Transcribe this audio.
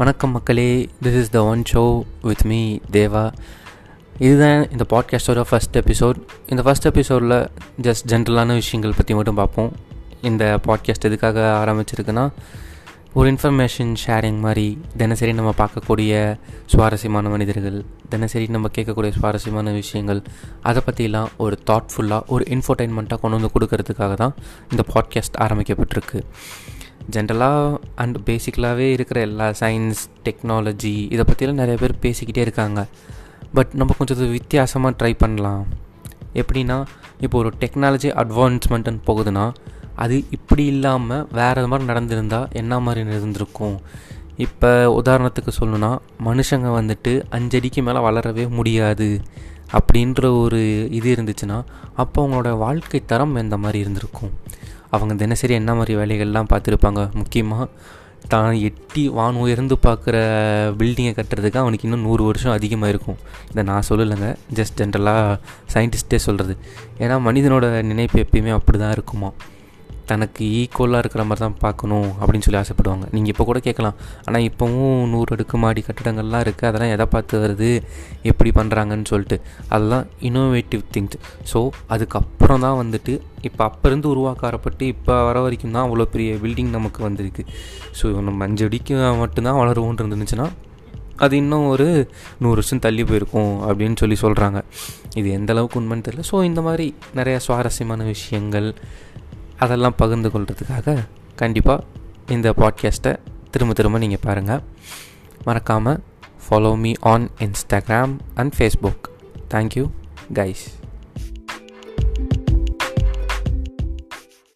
வணக்கம் மக்களே. This is the one show with me Deva இதுதான் இந்த பாட்காஸ்டோட ஃபஸ்ட் எபிசோட் இந்த ஃபஸ்ட் எபிசோடில் ஜஸ்ட் ஜென்ரலான விஷயங்கள் பற்றி மட்டும் பார்ப்போம். இந்த பாட்காஸ்ட் எதுக்காக ஆரம்பிச்சிருக்குன்னா ஒரு இன்ஃபர்மேஷன் ஷேரிங் மாதிரி தினசரி நம்ம பார்க்கக்கூடிய சுவாரஸ்யமான மனிதர்கள் தினசரி நம்ம கேட்கக்கூடிய சுவாரஸ்யமான விஷயங்கள் அதை பற்றிலாம் ஒரு தாட்ஃபுல்லாக ஒரு இன்ஃபர்டைன்மெண்ட்டாக கொண்டு வந்து கொடுக்கறதுக்காக தான் இந்த பாட்காஸ்ட் ஆரம்பிக்கப்பட்டிருக்கு. ஜென்ரலாக அண்ட் பேசிக்கலாகவே இருக்கிற எல்லா சயின்ஸ் டெக்னாலஜி இதை பற்றிலாம் நிறைய பேர் பேசிக்கிட்டே இருக்காங்க. பட் நம்ம கொஞ்சம் வித்தியாசமாக ட்ரை பண்ணலாம். எப்படின்னா இப்போ ஒரு டெக்னாலஜி அட்வான்ஸ்மெண்ட்டுன்னு போகுதுன்னா அது இப்படி இல்லாமல் வேறு மாதிரி நடந்திருந்தால் என்ன மாதிரி இருந்திருக்கும்? இப்போ உதாரணத்துக்கு சொல்லணுன்னா மனுஷங்க வந்துட்டு அஞ்சடிக்கு மேலே வளரவே முடியாது அப்படின்ற ஒரு இது இருந்துச்சுன்னா அப்போ அவங்களோட வாழ்க்கை தரம் எந்த மாதிரி இருந்திருக்கும்? அவங்க தினசரி என்ன மாதிரி வேலைகள்லாம் பார்த்துருப்பாங்க? முக்கியமாக தான் எட்டி வான் உயர்ந்து பார்க்குற பில்டிங்கை கட்டுறதுக்கு அவனுக்கு இன்னும் நூறு வருஷம் அதிகமாக இருக்கும் இதை நான் சொல்லலைங்க. ஜஸ்ட் ஜென்ரலாக சயின்டிஸ்ட்டே சொல்கிறது ஏன்னா மனிதனோட நினைப்பு எப்பயுமே அப்படி தான் இருக்குமா தனக்கு ஈக்குவலாக இருக்கிற மாதிரி தான் பார்க்கணும் அப்படின்னு சொல்லி ஆசைப்படுவாங்க. நீங்கள் இப்போ கூட கேட்கலாம். ஆனால் இப்போவும் நூறு அடுக்கு மாடி கட்டடங்கள்லாம் இருக்குது அதெல்லாம் எதை பார்த்து வருது? எப்படி பண்ணுறாங்கன்னு சொல்லிட்டு. அதெல்லாம் இன்னோவேட்டிவ் திங்ஸ் ஸோ அதுக்கப்புறம் தான் வந்துட்டு இப்போ அப்போ இருந்து உருவாக்கப்பட்டு இப்போ வர வரைக்கும் தான் அவ்வளோ பெரிய பில்டிங் நமக்கு வந்திருக்கு. ஸோ நம்ம அஞ்சு அடிக்கு மட்டும்தான் வளருவோன்ட்டு இருந்துச்சுன்னா அது இன்னும் ஒரு நூறு வருஷம் தள்ளி போயிருக்கும் அப்படின்னு சொல்லி சொல்கிறாங்க இது எந்த அளவுக்கு உண்மைன்னு தெரியல. ஸோ இந்த மாதிரி நிறையா சுவாரஸ்யமான விஷயங்கள் அதெல்லாம் பகிர்ந்து கொள்கிறதுக்காக கண்டிப்பாக இந்த பாட்காஸ்ட்டை திரும்ப திரும்ப நீங்கள் பாருங்கள் மறக்காமல் follow me on Instagram and Facebook thank you guys